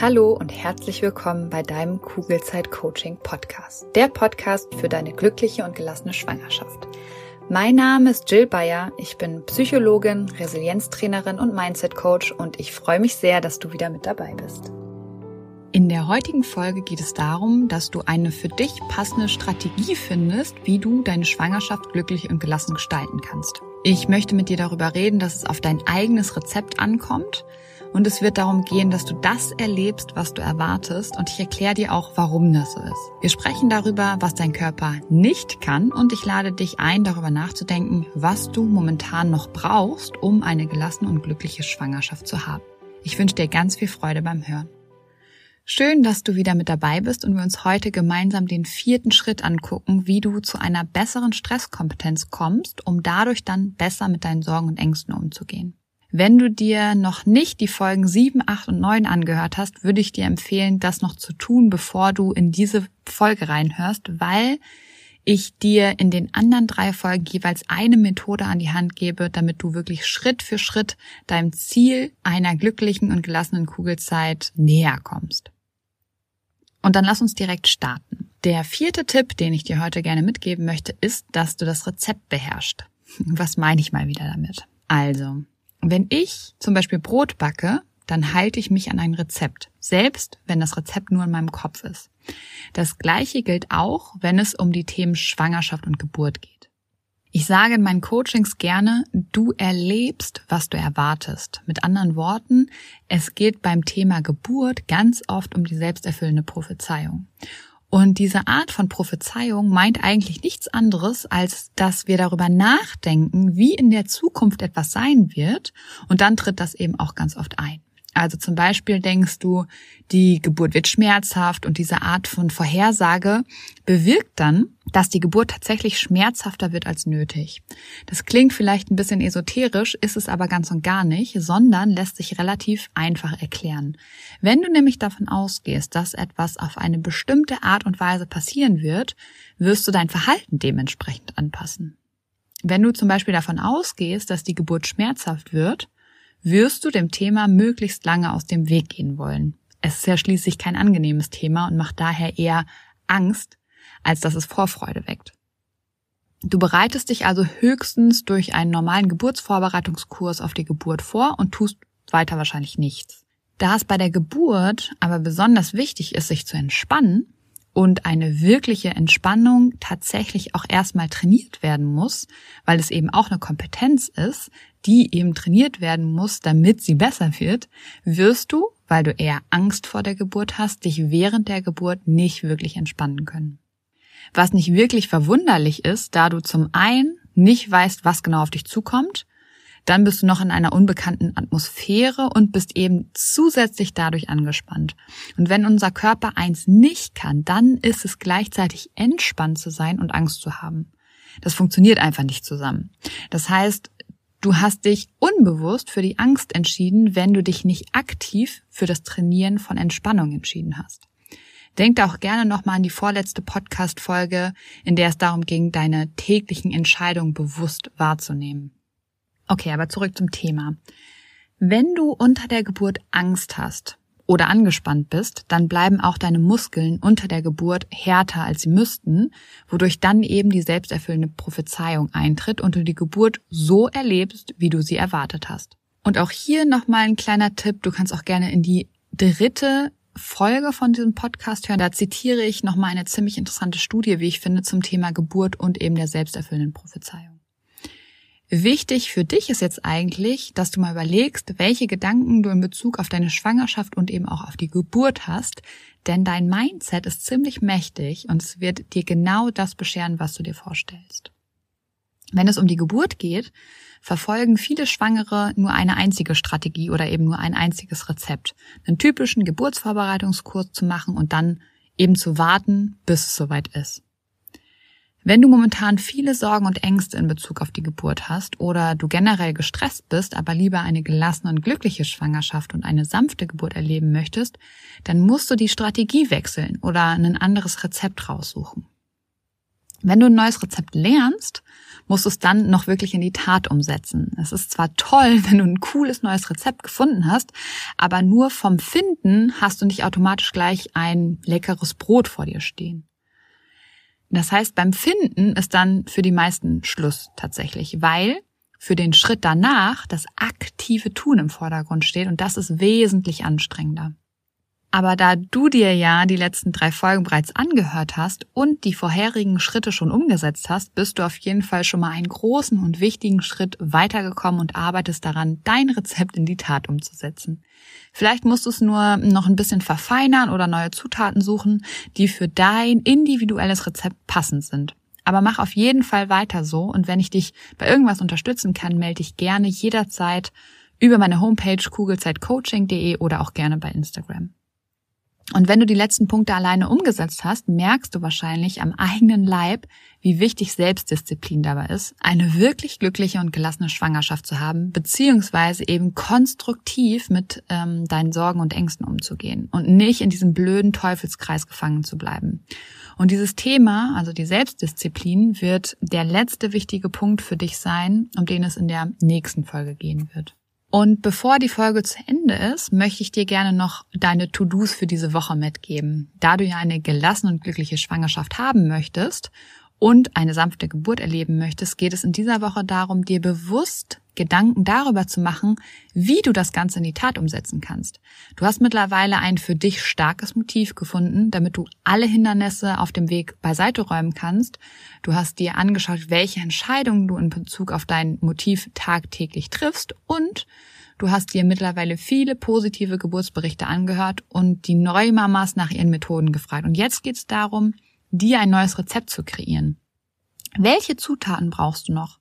Hallo und herzlich willkommen bei deinem Kugelzeit Coaching Podcast. Der Podcast für deine glückliche und gelassene Schwangerschaft. Mein Name ist Jill Bayer. Ich bin Psychologin, Resilienztrainerin und Mindset Coach und ich freue mich sehr, dass du wieder mit dabei bist. In der heutigen Folge geht es darum, dass du eine für dich passende Strategie findest, wie du deine Schwangerschaft glücklich und gelassen gestalten kannst. Ich möchte mit dir darüber reden, dass es auf dein eigenes Rezept ankommt und es wird darum gehen, dass du das erlebst, was du erwartest. Und ich erkläre dir auch, warum das so ist. Wir sprechen darüber, was dein Körper nicht kann. Und ich lade dich ein, darüber nachzudenken, was du momentan noch brauchst, um eine gelassene und glückliche Schwangerschaft zu haben. Ich wünsche dir ganz viel Freude beim Hören. Schön, dass du wieder mit dabei bist und wir uns heute gemeinsam den vierten Schritt angucken, wie du zu einer besseren Stresskompetenz kommst, um dadurch dann besser mit deinen Sorgen und Ängsten umzugehen. Wenn du dir noch nicht die Folgen 7, 8 und 9 angehört hast, würde ich dir empfehlen, das noch zu tun, bevor du in diese Folge reinhörst, weil ich dir in den anderen drei Folgen jeweils eine Methode an die Hand gebe, damit du wirklich Schritt für Schritt deinem Ziel einer glücklichen und gelassenen Kugelzeit näher kommst. Und dann lass uns direkt starten. Der vierte Tipp, den ich dir heute gerne mitgeben möchte, ist, dass du das Rezept beherrschst. Was meine ich mal wieder damit? Also, wenn ich zum Beispiel Brot backe, dann halte ich mich an ein Rezept, selbst wenn das Rezept nur in meinem Kopf ist. Das Gleiche gilt auch, wenn es um die Themen Schwangerschaft und Geburt geht. Ich sage in meinen Coachings gerne, du erlebst, was du erwartest. Mit anderen Worten, es geht beim Thema Geburt ganz oft um die selbsterfüllende Prophezeiung. Und diese Art von Prophezeiung meint eigentlich nichts anderes, als dass wir darüber nachdenken, wie in der Zukunft etwas sein wird. Und dann tritt das eben auch ganz oft ein. Also zum Beispiel denkst du, die Geburt wird schmerzhaft und diese Art von Vorhersage bewirkt dann, dass die Geburt tatsächlich schmerzhafter wird als nötig. Das klingt vielleicht ein bisschen esoterisch, ist es aber ganz und gar nicht, sondern lässt sich relativ einfach erklären. Wenn du nämlich davon ausgehst, dass etwas auf eine bestimmte Art und Weise passieren wird, wirst du dein Verhalten dementsprechend anpassen. Wenn du zum Beispiel davon ausgehst, dass die Geburt schmerzhaft wird, wirst du dem Thema möglichst lange aus dem Weg gehen wollen. Es ist ja schließlich kein angenehmes Thema und macht daher eher Angst, als dass es Vorfreude weckt. Du bereitest dich also höchstens durch einen normalen Geburtsvorbereitungskurs auf die Geburt vor und tust weiter wahrscheinlich nichts. Da es bei der Geburt aber besonders wichtig ist, sich zu entspannen, und eine wirkliche Entspannung tatsächlich auch erstmal trainiert werden muss, weil es eben auch eine Kompetenz ist, die eben trainiert werden muss, damit sie besser wird, wirst du, weil du eher Angst vor der Geburt hast, dich während der Geburt nicht wirklich entspannen können. Was nicht wirklich verwunderlich ist, da du zum einen nicht weißt, was genau auf dich zukommt dann bist du noch in einer unbekannten Atmosphäre und bist eben zusätzlich dadurch angespannt. Und wenn unser Körper eins nicht kann, dann ist es gleichzeitig entspannt zu sein und Angst zu haben. Das funktioniert einfach nicht zusammen. Das heißt, du hast dich unbewusst für die Angst entschieden, wenn du dich nicht aktiv für das Trainieren von Entspannung entschieden hast. Denk auch gerne nochmal an die vorletzte Podcast-Folge, in der es darum ging, deine täglichen Entscheidungen bewusst wahrzunehmen. Okay, aber zurück zum Thema. Wenn du unter der Geburt Angst hast oder angespannt bist, dann bleiben auch deine Muskeln unter der Geburt härter als sie müssten, wodurch dann eben die selbsterfüllende Prophezeiung eintritt und du die Geburt so erlebst, wie du sie erwartet hast. Und auch hier nochmal ein kleiner Tipp, du kannst auch gerne in die dritte Folge von diesem Podcast hören. Da zitiere ich nochmal eine ziemlich interessante Studie, wie ich finde, zum Thema Geburt und eben der selbsterfüllenden Prophezeiung. Wichtig für dich ist jetzt eigentlich, dass du mal überlegst, welche Gedanken du in Bezug auf deine Schwangerschaft und eben auch auf die Geburt hast, denn dein Mindset ist ziemlich mächtig und es wird dir genau das bescheren, was du dir vorstellst. Wenn es um die Geburt geht, verfolgen viele Schwangere nur eine einzige Strategie oder eben nur ein einziges Rezept, einen typischen Geburtsvorbereitungskurs zu machen und dann eben zu warten, bis es soweit ist. Wenn du momentan viele Sorgen und Ängste in Bezug auf die Geburt hast oder du generell gestresst bist, aber lieber eine gelassene und glückliche Schwangerschaft und eine sanfte Geburt erleben möchtest, dann musst du die Strategie wechseln oder ein anderes Rezept raussuchen. Wenn du ein neues Rezept lernst, musst du es dann noch wirklich in die Tat umsetzen. Es ist zwar toll, wenn du ein cooles neues Rezept gefunden hast, aber nur vom Finden hast du nicht automatisch gleich ein leckeres Brot vor dir stehen. Das heißt, beim Finden ist dann für die meisten Schluss tatsächlich, weil für den Schritt danach das aktive Tun im Vordergrund steht und das ist wesentlich anstrengender. Aber da du dir ja die letzten drei Folgen bereits angehört hast und die vorherigen Schritte schon umgesetzt hast, bist du auf jeden Fall schon mal einen großen und wichtigen Schritt weitergekommen und arbeitest daran, dein Rezept in die Tat umzusetzen. Vielleicht musst du es nur noch ein bisschen verfeinern oder neue Zutaten suchen, die für dein individuelles Rezept passend sind. Aber mach auf jeden Fall weiter so und wenn ich dich bei irgendwas unterstützen kann, melde dich gerne jederzeit über meine Homepage kugelzeitcoaching.de oder auch gerne bei Instagram. Und wenn du die letzten Punkte alleine umgesetzt hast, merkst du wahrscheinlich am eigenen Leib, wie wichtig Selbstdisziplin dabei ist, eine wirklich glückliche und gelassene Schwangerschaft zu haben, beziehungsweise eben konstruktiv mit ähm, deinen Sorgen und Ängsten umzugehen und nicht in diesem blöden Teufelskreis gefangen zu bleiben. Und dieses Thema, also die Selbstdisziplin, wird der letzte wichtige Punkt für dich sein, um den es in der nächsten Folge gehen wird. Und bevor die Folge zu Ende ist, möchte ich dir gerne noch deine To-Dos für diese Woche mitgeben. Da du ja eine gelassene und glückliche Schwangerschaft haben möchtest und eine sanfte Geburt erleben möchtest, geht es in dieser Woche darum, dir bewusst Gedanken darüber zu machen, wie du das Ganze in die Tat umsetzen kannst. Du hast mittlerweile ein für dich starkes Motiv gefunden, damit du alle Hindernisse auf dem Weg beiseite räumen kannst. Du hast dir angeschaut, welche Entscheidungen du in Bezug auf dein Motiv tagtäglich triffst und du hast dir mittlerweile viele positive Geburtsberichte angehört und die Neumamas nach ihren Methoden gefragt. Und jetzt geht es darum, dir ein neues Rezept zu kreieren. Welche Zutaten brauchst du noch?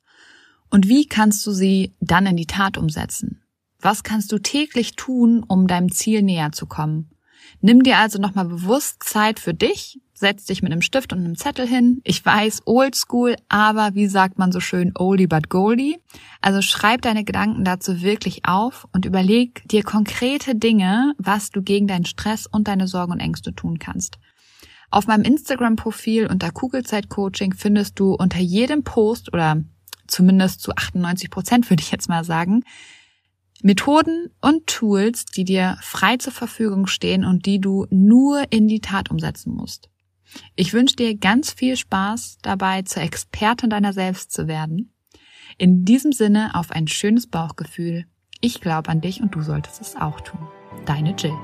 Und wie kannst du sie dann in die Tat umsetzen? Was kannst du täglich tun, um deinem Ziel näher zu kommen? Nimm dir also nochmal bewusst Zeit für dich, setz dich mit einem Stift und einem Zettel hin. Ich weiß, oldschool, aber wie sagt man so schön, oldie but goldie. Also schreib deine Gedanken dazu wirklich auf und überleg dir konkrete Dinge, was du gegen deinen Stress und deine Sorgen und Ängste tun kannst. Auf meinem Instagram-Profil unter Kugelzeit Coaching findest du unter jedem Post oder zumindest zu 98 Prozent würde ich jetzt mal sagen, Methoden und Tools, die dir frei zur Verfügung stehen und die du nur in die Tat umsetzen musst. Ich wünsche dir ganz viel Spaß dabei, zur Expertin deiner selbst zu werden. In diesem Sinne auf ein schönes Bauchgefühl. Ich glaube an dich und du solltest es auch tun. Deine Jill.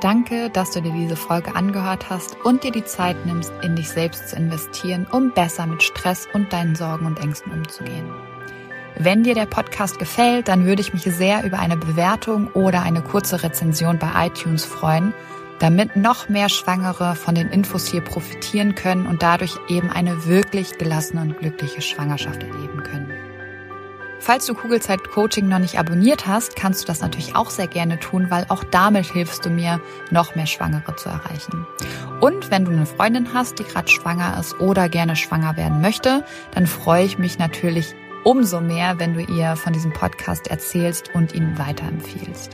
Danke, dass du dir diese Folge angehört hast und dir die Zeit nimmst, in dich selbst zu investieren, um besser mit Stress und deinen Sorgen und Ängsten umzugehen. Wenn dir der Podcast gefällt, dann würde ich mich sehr über eine Bewertung oder eine kurze Rezension bei iTunes freuen, damit noch mehr Schwangere von den Infos hier profitieren können und dadurch eben eine wirklich gelassene und glückliche Schwangerschaft erleben können. Falls du Kugelzeit Coaching noch nicht abonniert hast, kannst du das natürlich auch sehr gerne tun, weil auch damit hilfst du mir, noch mehr Schwangere zu erreichen. Und wenn du eine Freundin hast, die gerade schwanger ist oder gerne schwanger werden möchte, dann freue ich mich natürlich umso mehr, wenn du ihr von diesem Podcast erzählst und ihn weiterempfiehlst.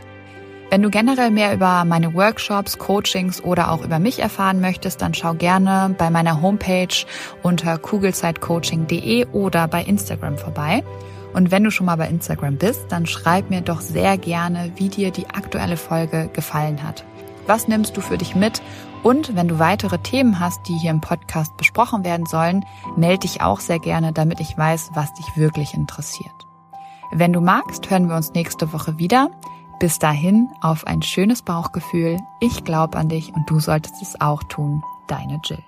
Wenn du generell mehr über meine Workshops, Coachings oder auch über mich erfahren möchtest, dann schau gerne bei meiner Homepage unter kugelzeitcoaching.de oder bei Instagram vorbei. Und wenn du schon mal bei Instagram bist, dann schreib mir doch sehr gerne, wie dir die aktuelle Folge gefallen hat. Was nimmst du für dich mit? Und wenn du weitere Themen hast, die hier im Podcast besprochen werden sollen, melde dich auch sehr gerne, damit ich weiß, was dich wirklich interessiert. Wenn du magst, hören wir uns nächste Woche wieder. Bis dahin auf ein schönes Bauchgefühl. Ich glaube an dich und du solltest es auch tun. Deine Jill.